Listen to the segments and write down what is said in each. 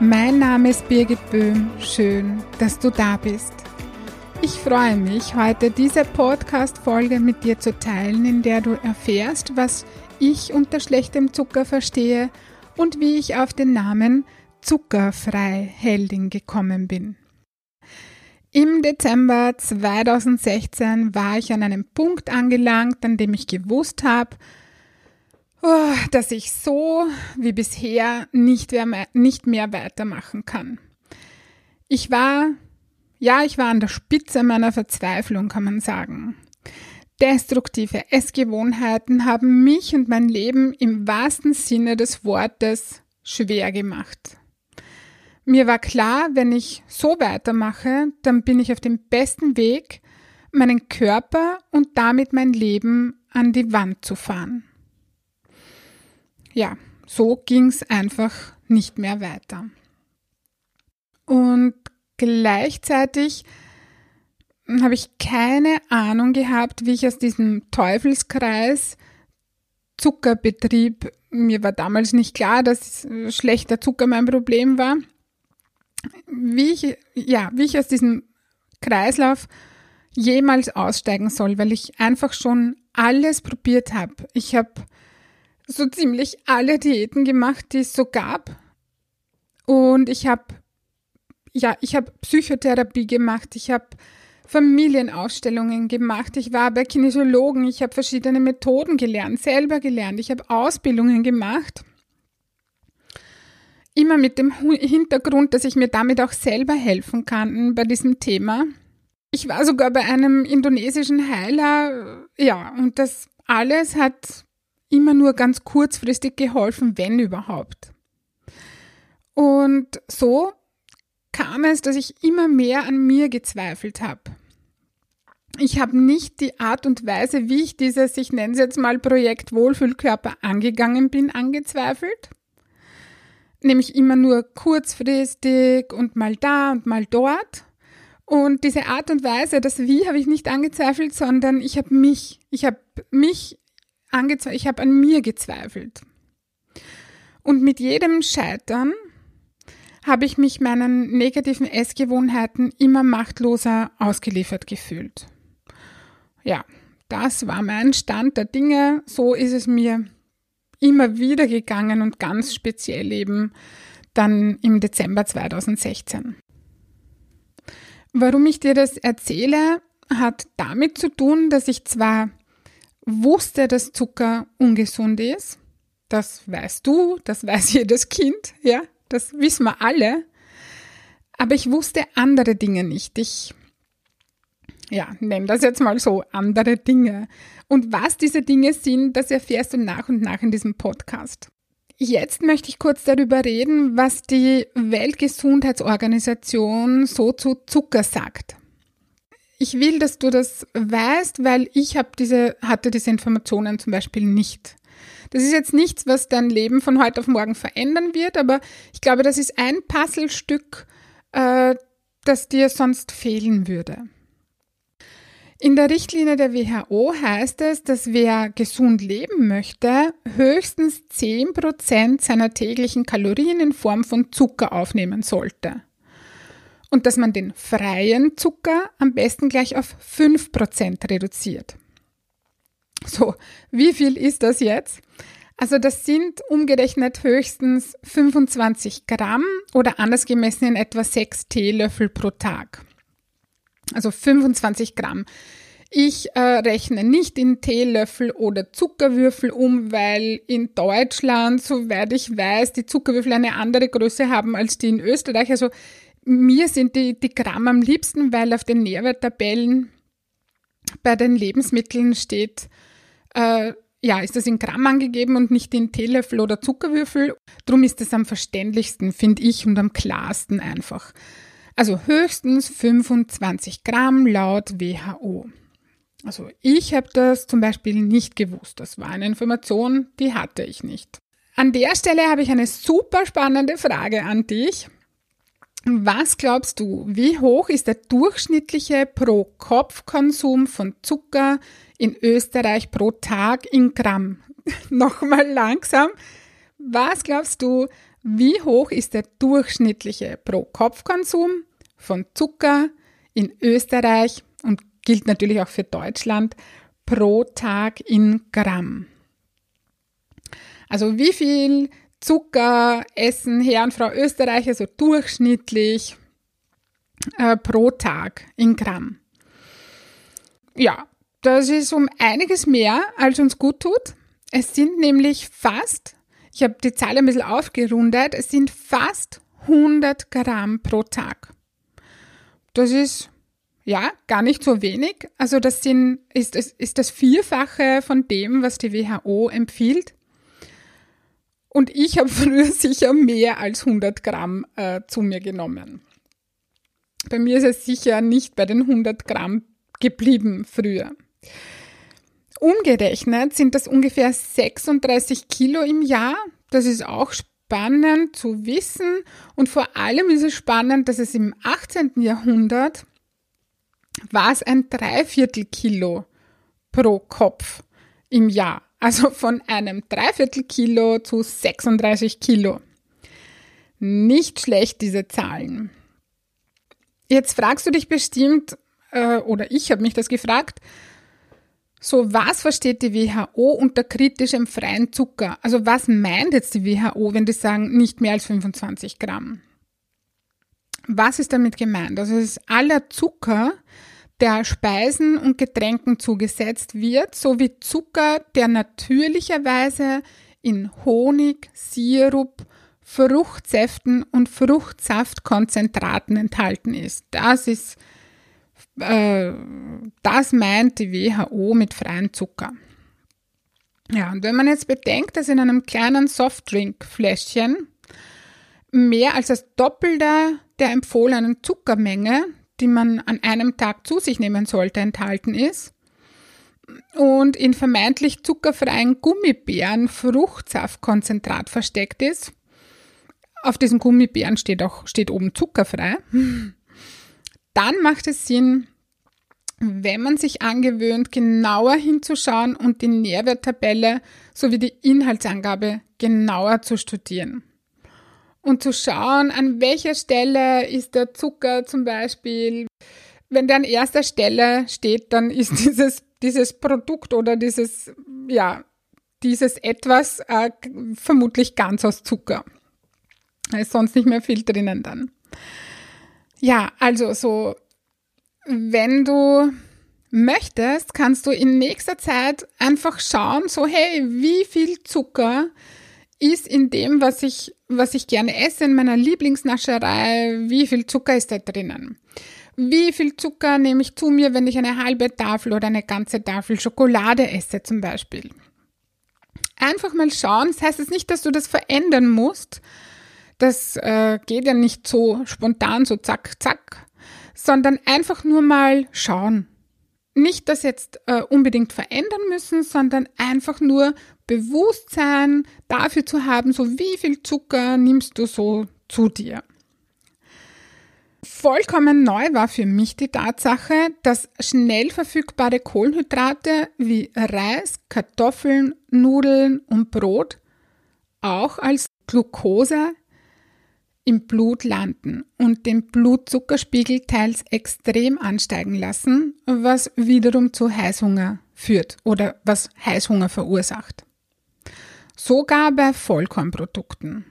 Mein Name ist Birgit Böhm. Schön, dass du da bist. Ich freue mich, heute diese Podcast-Folge mit dir zu teilen, in der du erfährst, was ich unter schlechtem Zucker verstehe und wie ich auf den Namen Zuckerfrei Heldin gekommen bin. Im Dezember 2016 war ich an einem Punkt angelangt, an dem ich gewusst habe, dass ich so wie bisher nicht mehr, nicht mehr weitermachen kann. Ich war, ja, ich war an der Spitze meiner Verzweiflung, kann man sagen. Destruktive Essgewohnheiten haben mich und mein Leben im wahrsten Sinne des Wortes schwer gemacht. Mir war klar, wenn ich so weitermache, dann bin ich auf dem besten Weg, meinen Körper und damit mein Leben an die Wand zu fahren ja, so ging es einfach nicht mehr weiter. Und gleichzeitig habe ich keine Ahnung gehabt, wie ich aus diesem Teufelskreis Zuckerbetrieb, mir war damals nicht klar, dass schlechter Zucker mein Problem war, wie ich, ja, wie ich aus diesem Kreislauf jemals aussteigen soll, weil ich einfach schon alles probiert habe. Ich habe so ziemlich alle Diäten gemacht, die es so gab. Und ich habe ja, ich habe Psychotherapie gemacht, ich habe Familienausstellungen gemacht, ich war bei Kinesiologen, ich habe verschiedene Methoden gelernt, selber gelernt, ich habe Ausbildungen gemacht. Immer mit dem Hintergrund, dass ich mir damit auch selber helfen kann bei diesem Thema. Ich war sogar bei einem indonesischen Heiler, ja, und das alles hat immer nur ganz kurzfristig geholfen, wenn überhaupt. Und so kam es, dass ich immer mehr an mir gezweifelt habe. Ich habe nicht die Art und Weise, wie ich dieses, ich nenne es jetzt mal Projekt Wohlfühlkörper angegangen bin, angezweifelt. Nämlich immer nur kurzfristig und mal da und mal dort. Und diese Art und Weise, das Wie habe ich nicht angezweifelt, sondern ich habe mich, ich habe mich angezweifelt, ich habe an mir gezweifelt. Und mit jedem Scheitern habe ich mich meinen negativen Essgewohnheiten immer machtloser ausgeliefert gefühlt. Ja, das war mein Stand der Dinge. So ist es mir immer wieder gegangen und ganz speziell eben dann im Dezember 2016. Warum ich dir das erzähle, hat damit zu tun, dass ich zwar wusste, dass Zucker ungesund ist. Das weißt du, das weiß jedes Kind, ja, das wissen wir alle. Aber ich wusste andere Dinge nicht. Ich, ja, nenne das jetzt mal so, andere Dinge. Und was diese Dinge sind, das erfährst du nach und nach in diesem Podcast. Jetzt möchte ich kurz darüber reden, was die Weltgesundheitsorganisation so zu Zucker sagt ich will, dass du das weißt, weil ich habe diese, hatte diese Informationen zum Beispiel nicht. Das ist jetzt nichts, was dein Leben von heute auf morgen verändern wird, aber ich glaube, das ist ein Puzzlestück, äh, das dir sonst fehlen würde. In der Richtlinie der WHO heißt es, dass wer gesund leben möchte, höchstens 10% seiner täglichen Kalorien in Form von Zucker aufnehmen sollte und dass man den freien Zucker am besten gleich auf 5% reduziert. So, wie viel ist das jetzt? Also das sind umgerechnet höchstens 25 Gramm oder anders gemessen in etwa 6 Teelöffel pro Tag. Also 25 Gramm. Ich äh, rechne nicht in Teelöffel oder Zuckerwürfel um, weil in Deutschland, soweit ich weiß, die Zuckerwürfel eine andere Größe haben als die in Österreich. Also mir sind die, die Gramm am liebsten, weil auf den Nährwerttabellen bei den Lebensmitteln steht, äh, ja, ist das in Gramm angegeben und nicht in Teelöffel oder Zuckerwürfel. Drum ist es am verständlichsten, finde ich, und am klarsten einfach. Also höchstens 25 Gramm laut WHO. Also ich habe das zum Beispiel nicht gewusst. Das war eine Information, die hatte ich nicht. An der Stelle habe ich eine super spannende Frage an dich. Was glaubst du, wie hoch ist der durchschnittliche Pro-Kopf-Konsum von Zucker in Österreich pro Tag in Gramm? Nochmal langsam. Was glaubst du, wie hoch ist der durchschnittliche Pro-Kopf-Konsum von Zucker in Österreich und gilt natürlich auch für Deutschland pro Tag in Gramm? Also wie viel Zucker essen Herr und Frau Österreicher so durchschnittlich äh, pro Tag in Gramm. Ja, das ist um einiges mehr, als uns gut tut. Es sind nämlich fast, ich habe die Zahl ein bisschen aufgerundet, es sind fast 100 Gramm pro Tag. Das ist ja gar nicht so wenig. Also das sind, ist, ist das Vierfache von dem, was die WHO empfiehlt. Und ich habe früher sicher mehr als 100 Gramm äh, zu mir genommen. Bei mir ist es sicher nicht bei den 100 Gramm geblieben früher. Umgerechnet sind das ungefähr 36 Kilo im Jahr. Das ist auch spannend zu wissen. Und vor allem ist es spannend, dass es im 18. Jahrhundert war es ein Dreiviertel Kilo pro Kopf im Jahr. Also von einem Dreiviertel Kilo zu 36 Kilo. Nicht schlecht, diese Zahlen. Jetzt fragst du dich bestimmt, äh, oder ich habe mich das gefragt, so was versteht die WHO unter kritischem freien Zucker? Also was meint jetzt die WHO, wenn die sagen nicht mehr als 25 Gramm? Was ist damit gemeint? Also es ist aller Zucker, der Speisen und Getränken zugesetzt wird, sowie Zucker, der natürlicherweise in Honig, Sirup, Fruchtsäften und Fruchtsaftkonzentraten enthalten ist. Das ist, äh, das meint die WHO mit freiem Zucker. Ja, und wenn man jetzt bedenkt, dass in einem kleinen Softdrinkfläschchen mehr als das Doppelte der empfohlenen Zuckermenge die man an einem Tag zu sich nehmen sollte, enthalten ist. Und in vermeintlich zuckerfreien Gummibären Fruchtsaftkonzentrat versteckt ist. Auf diesen Gummibären steht auch, steht oben zuckerfrei. Dann macht es Sinn, wenn man sich angewöhnt, genauer hinzuschauen und die Nährwerttabelle sowie die Inhaltsangabe genauer zu studieren und zu schauen, an welcher Stelle ist der Zucker zum Beispiel. Wenn der an erster Stelle steht, dann ist dieses, dieses Produkt oder dieses, ja, dieses etwas äh, vermutlich ganz aus Zucker. Da ist sonst nicht mehr viel drinnen dann. Ja, also so, wenn du möchtest, kannst du in nächster Zeit einfach schauen, so hey, wie viel Zucker ist in dem, was ich, was ich gerne esse, in meiner Lieblingsnascherei, wie viel Zucker ist da drinnen? Wie viel Zucker nehme ich zu mir, wenn ich eine halbe Tafel oder eine ganze Tafel Schokolade esse zum Beispiel? Einfach mal schauen. Das heißt jetzt nicht, dass du das verändern musst. Das äh, geht ja nicht so spontan, so zack, zack, sondern einfach nur mal schauen nicht das jetzt äh, unbedingt verändern müssen, sondern einfach nur Bewusstsein dafür zu haben, so wie viel Zucker nimmst du so zu dir. Vollkommen neu war für mich die Tatsache, dass schnell verfügbare Kohlenhydrate wie Reis, Kartoffeln, Nudeln und Brot auch als Glucose im Blut landen und den Blutzuckerspiegel teils extrem ansteigen lassen, was wiederum zu Heißhunger führt oder was Heißhunger verursacht. Sogar bei Vollkornprodukten.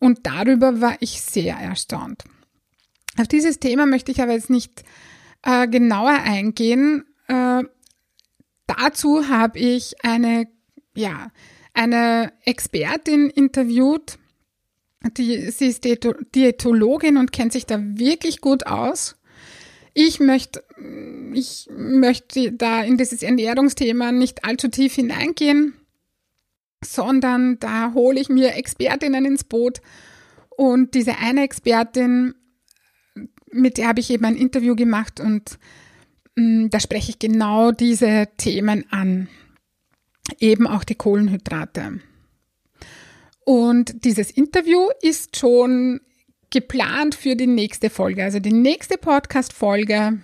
Und darüber war ich sehr erstaunt. Auf dieses Thema möchte ich aber jetzt nicht äh, genauer eingehen. Äh, dazu habe ich eine, ja, eine Expertin interviewt, die, sie ist Diätologin und kennt sich da wirklich gut aus. Ich möchte, ich möchte da in dieses Ernährungsthema nicht allzu tief hineingehen, sondern da hole ich mir Expertinnen ins Boot. Und diese eine Expertin, mit der habe ich eben ein Interview gemacht und mh, mm, da spreche ich genau diese Themen an. Eben auch die Kohlenhydrate. Und dieses Interview ist schon geplant für die nächste Folge. Also die nächste Podcast-Folge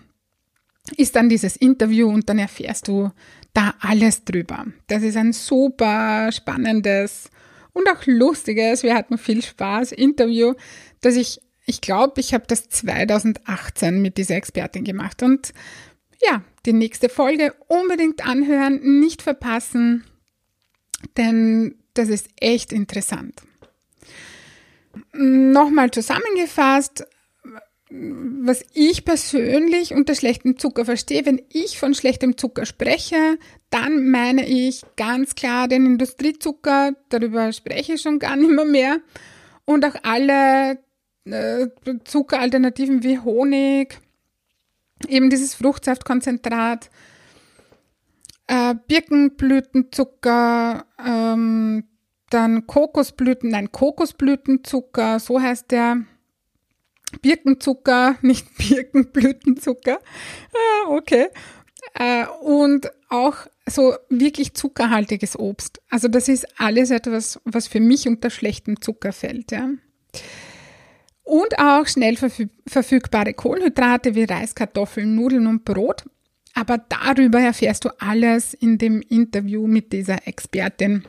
ist dann dieses Interview und dann erfährst du da alles drüber. Das ist ein super spannendes und auch lustiges, wir hatten viel Spaß, Interview, dass ich, ich glaube, ich habe das 2018 mit dieser Expertin gemacht und ja, die nächste Folge unbedingt anhören, nicht verpassen, denn das ist echt interessant. Nochmal zusammengefasst, was ich persönlich unter schlechtem Zucker verstehe, wenn ich von schlechtem Zucker spreche, dann meine ich ganz klar den Industriezucker, darüber spreche ich schon gar nicht mehr, mehr. und auch alle äh, Zuckeralternativen wie Honig, eben dieses Fruchtsaftkonzentrat, äh, Birkenblütenzucker, ähm, dann Kokosblüten, nein, Kokosblütenzucker, so heißt der. Birkenzucker, nicht Birkenblütenzucker. Ah, okay. Äh, und auch so wirklich zuckerhaltiges Obst. Also das ist alles etwas, was für mich unter schlechtem Zucker fällt. Ja. Und auch schnell verfügbare Kohlenhydrate wie Reis, Kartoffeln, Nudeln und Brot. Aber darüber erfährst du alles in dem Interview mit dieser Expertin.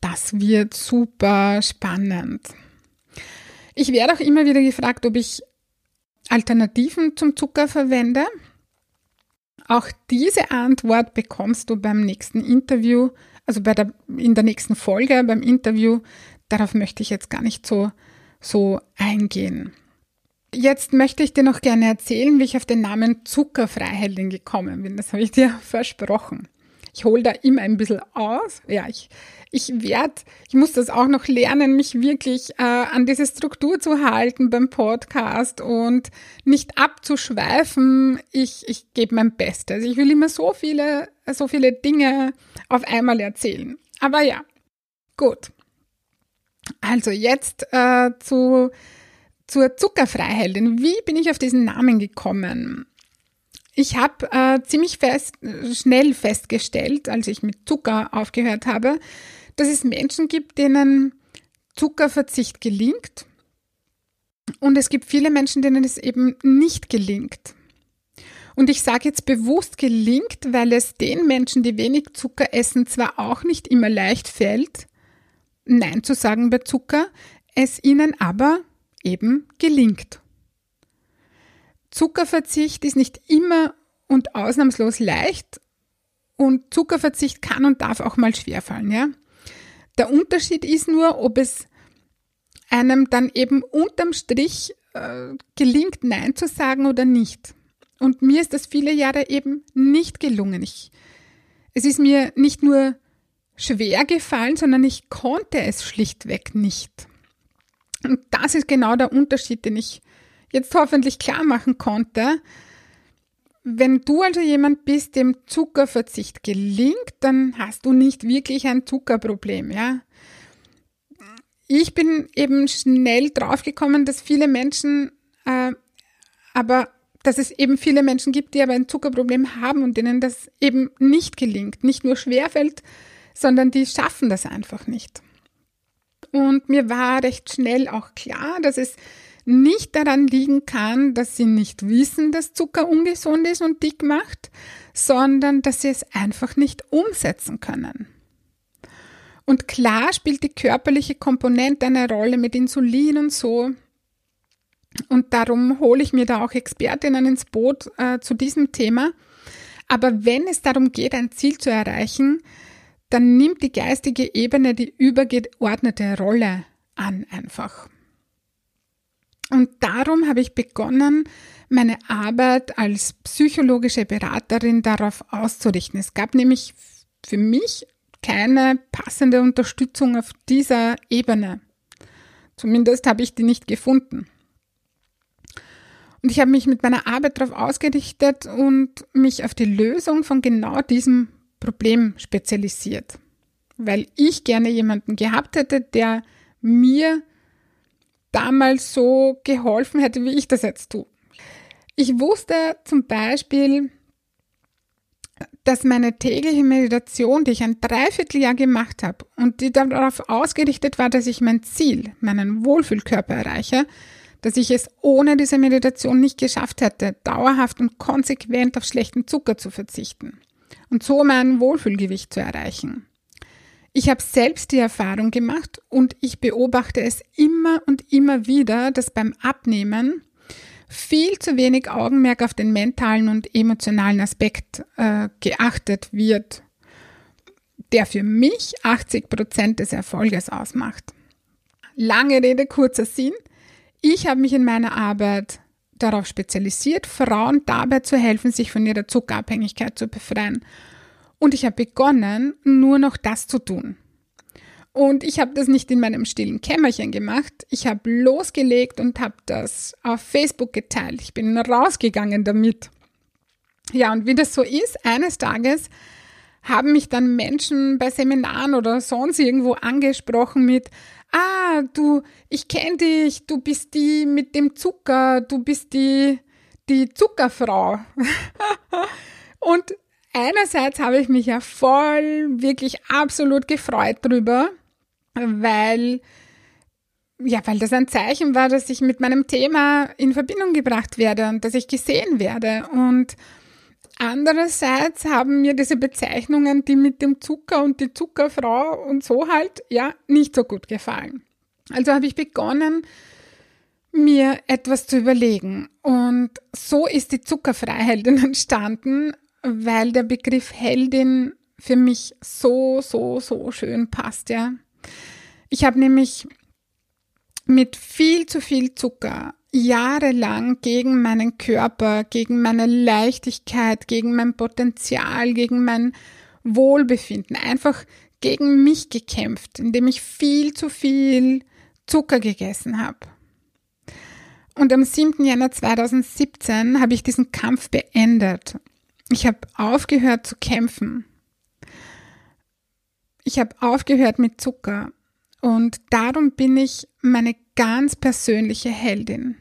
Das wird super spannend. Ich werde auch immer wieder gefragt, ob ich Alternativen zum Zucker verwende. Auch diese Antwort bekommst du beim nächsten Interview, also bei der, in der nächsten Folge beim Interview. Darauf möchte ich jetzt gar nicht so, so eingehen. Jetzt möchte ich dir noch gerne erzählen, wie ich auf den Namen Zuckerfreiheldin gekommen bin. Das habe ich dir versprochen. Ich hole da immer ein bisschen aus. Ja, ich, ich werde, ich muss das auch noch lernen, mich wirklich äh, an diese Struktur zu halten beim Podcast und nicht abzuschweifen. Ich, ich gebe mein Bestes. Ich will immer so viele, so viele Dinge auf einmal erzählen. Aber ja, gut. Also jetzt äh, zu zur Zuckerfreiheldin. Wie bin ich auf diesen Namen gekommen? Ich habe äh, ziemlich fest, schnell festgestellt, als ich mit Zucker aufgehört habe, dass es Menschen gibt, denen Zuckerverzicht gelingt. Und es gibt viele Menschen, denen es eben nicht gelingt. Und ich sage jetzt bewusst gelingt, weil es den Menschen, die wenig Zucker essen, zwar auch nicht immer leicht fällt, Nein zu sagen bei Zucker, es ihnen aber eben gelingt. Zuckerverzicht ist nicht immer und ausnahmslos leicht und Zuckerverzicht kann und darf auch mal schwerfallen, ja. Der Unterschied ist nur, ob es einem dann eben unterm Strich äh, gelingt, Nein zu sagen oder nicht. Und mir ist das viele Jahre eben nicht gelungen. Ich, es ist mir nicht nur schwer gefallen, sondern ich konnte es schlichtweg nicht. Und das ist genau der Unterschied, den ich jetzt hoffentlich klar machen konnte. Wenn du also jemand bist, dem Zuckerverzicht gelingt, dann hast du nicht wirklich ein Zuckerproblem, ja. Ich bin eben schnell draufgekommen, dass viele Menschen, äh, aber dass es eben viele Menschen gibt, die aber ein Zuckerproblem haben und denen das eben nicht gelingt, nicht nur schwerfällt, sondern die schaffen das einfach nicht. Und mir war recht schnell auch klar, dass es nicht daran liegen kann, dass sie nicht wissen, dass Zucker ungesund ist und dick macht, sondern dass sie es einfach nicht umsetzen können. Und klar spielt die körperliche Komponente eine Rolle mit Insulin und so. Und darum hole ich mir da auch Expertinnen ins Boot äh, zu diesem Thema. Aber wenn es darum geht, ein Ziel zu erreichen, dann nimmt die geistige Ebene die übergeordnete Rolle an einfach. Und darum habe ich begonnen, meine Arbeit als psychologische Beraterin darauf auszurichten. Es gab nämlich für mich keine passende Unterstützung auf dieser Ebene. Zumindest habe ich die nicht gefunden. Und ich habe mich mit meiner Arbeit darauf ausgerichtet und mich auf die Lösung von genau diesem Problem spezialisiert. Weil ich gerne jemanden gehabt hätte, der mir damals so geholfen hätte, wie ich das jetzt tue. Ich wusste zum Beispiel, dass meine tägliche Meditation, die ich ein Dreivierteljahr gemacht habe und die darauf ausgerichtet war, dass ich mein Ziel, meinen Wohlfühlkörper erreiche, dass ich es ohne diese Meditation nicht geschafft hätte, dauerhaft und konsequent auf schlechten Zucker zu verzichten und so mein Wohlfühlgewicht zu erreichen. Ich habe selbst die Erfahrung gemacht und ich beobachte es immer und immer wieder, dass beim Abnehmen viel zu wenig Augenmerk auf den mentalen und emotionalen Aspekt äh, geachtet wird, der für mich 80 Prozent des Erfolges ausmacht. Lange Rede, kurzer Sinn. Ich habe mich in meiner Arbeit darauf spezialisiert, Frauen dabei zu helfen, sich von ihrer Zuckerabhängigkeit zu befreien. Und ich habe begonnen, nur noch das zu tun. Und ich habe das nicht in meinem stillen Kämmerchen gemacht. Ich habe losgelegt und habe das auf Facebook geteilt. Ich bin rausgegangen damit. Ja, und wie das so ist, eines Tages haben mich dann Menschen bei Seminaren oder sonst irgendwo angesprochen mit, ah, du, ich kenne dich, du bist die mit dem Zucker, du bist die, die Zuckerfrau. und einerseits habe ich mich ja voll, wirklich absolut gefreut drüber, weil ja, weil das ein Zeichen war, dass ich mit meinem Thema in Verbindung gebracht werde und dass ich gesehen werde. Und andererseits haben mir diese Bezeichnungen, die mit dem Zucker und die Zuckerfrau und so halt, ja, nicht so gut gefallen. Also habe ich begonnen, mir etwas zu überlegen. Und so ist die Zuckerfreiheldin entstanden, weil der Begriff Heldin für mich so, so, so schön passt, ja. Ich habe nämlich mit viel zu viel Zucker jahrelang gegen meinen Körper, gegen meine Leichtigkeit, gegen mein Potenzial, gegen mein Wohlbefinden, einfach gegen mich gekämpft, indem ich viel zu viel Zucker gegessen habe. Und am 7. Januar 2017 habe ich diesen Kampf beendet. Ich habe aufgehört zu kämpfen. Ich habe aufgehört mit Zucker und darum bin ich meine ganz persönliche Heldin.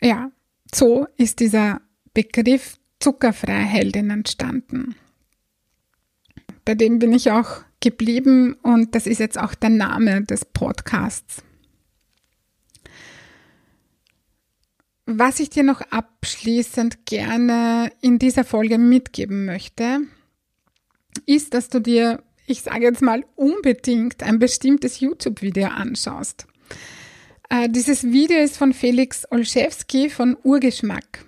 Ja, so ist dieser Begriff zuckerfreie Heldin entstanden. Bei dem bin ich auch geblieben und das ist jetzt auch der Name des Podcasts. Was ich dir noch abschließend gerne in dieser Folge mitgeben möchte, ist, dass du dir ich sage jetzt mal unbedingt ein bestimmtes YouTube-Video anschaust. Äh, dieses Video ist von Felix Olszewski von Urgeschmack.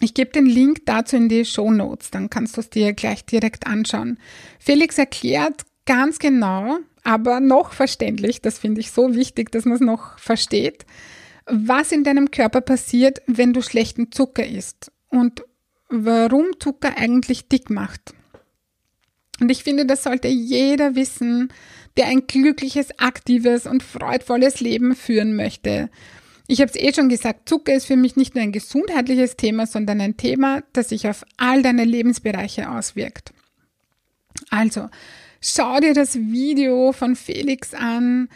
Ich gebe den Link dazu in die Show Notes, dann kannst du es dir gleich direkt anschauen. Felix erklärt ganz genau, aber noch verständlich, das finde ich so wichtig, dass man es noch versteht, was in deinem Körper passiert, wenn du schlechten Zucker isst und warum Zucker eigentlich dick macht. Und ich finde, das sollte jeder wissen, der ein glückliches, aktives und freudvolles Leben führen möchte. Ich habe es eh schon gesagt, Zucker ist für mich nicht nur ein gesundheitliches Thema, sondern ein Thema, das sich auf all deine Lebensbereiche auswirkt. Also, schau dir das Video von Felix an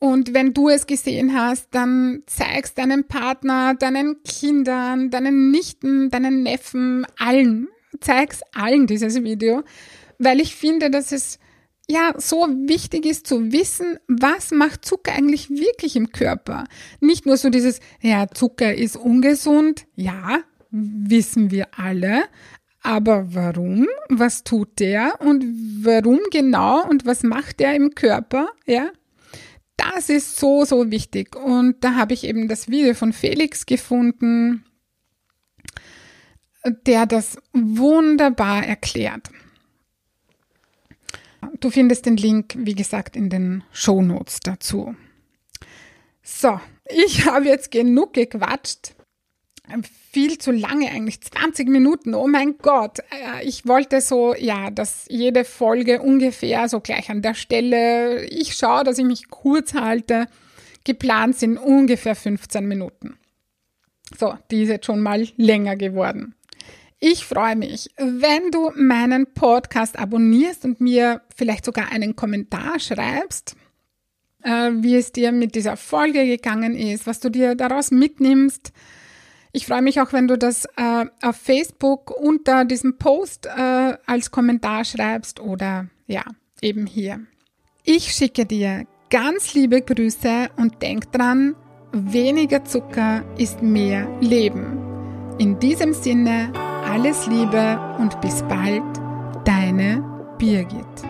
und wenn du es gesehen hast, dann zeigst deinem Partner, deinen Kindern, deinen Nichten, deinen Neffen, allen, zeig's allen dieses Video, weil ich finde, dass es ja so wichtig ist zu wissen, was macht Zucker eigentlich wirklich im Körper. Nicht nur so dieses, ja, Zucker ist ungesund, ja, wissen wir alle, aber warum? Was tut der? Und warum genau? Und was macht der im Körper? Ja, das ist so, so wichtig. Und da habe ich eben das Video von Felix gefunden, der das wunderbar erklärt. Du findest den Link, wie gesagt, in den Show Notes dazu. So, ich habe jetzt genug gequatscht. Viel zu lange eigentlich, 20 Minuten. Oh mein Gott, äh, ich wollte so, ja, dass jede Folge ungefähr so gleich an der Stelle, ich schaue, dass ich mich kurz halte. Geplant sind ungefähr 15 Minuten. So, die ist jetzt schon mal länger geworden. Ich freue mich, wenn du meinen Podcast abonnierst und mir vielleicht sogar einen Kommentar schreibst, äh, wie es dir mit dieser Folge gegangen ist, was du dir daraus mitnimmst. Ich freue mich auch, wenn du das äh, auf Facebook unter diesem Post äh, als Kommentar schreibst oder ja, eben hier. Ich schicke dir ganz liebe Grüße und denk dran, weniger Zucker ist mehr Leben. In diesem Sinne, alles Liebe und bis bald, deine Birgit.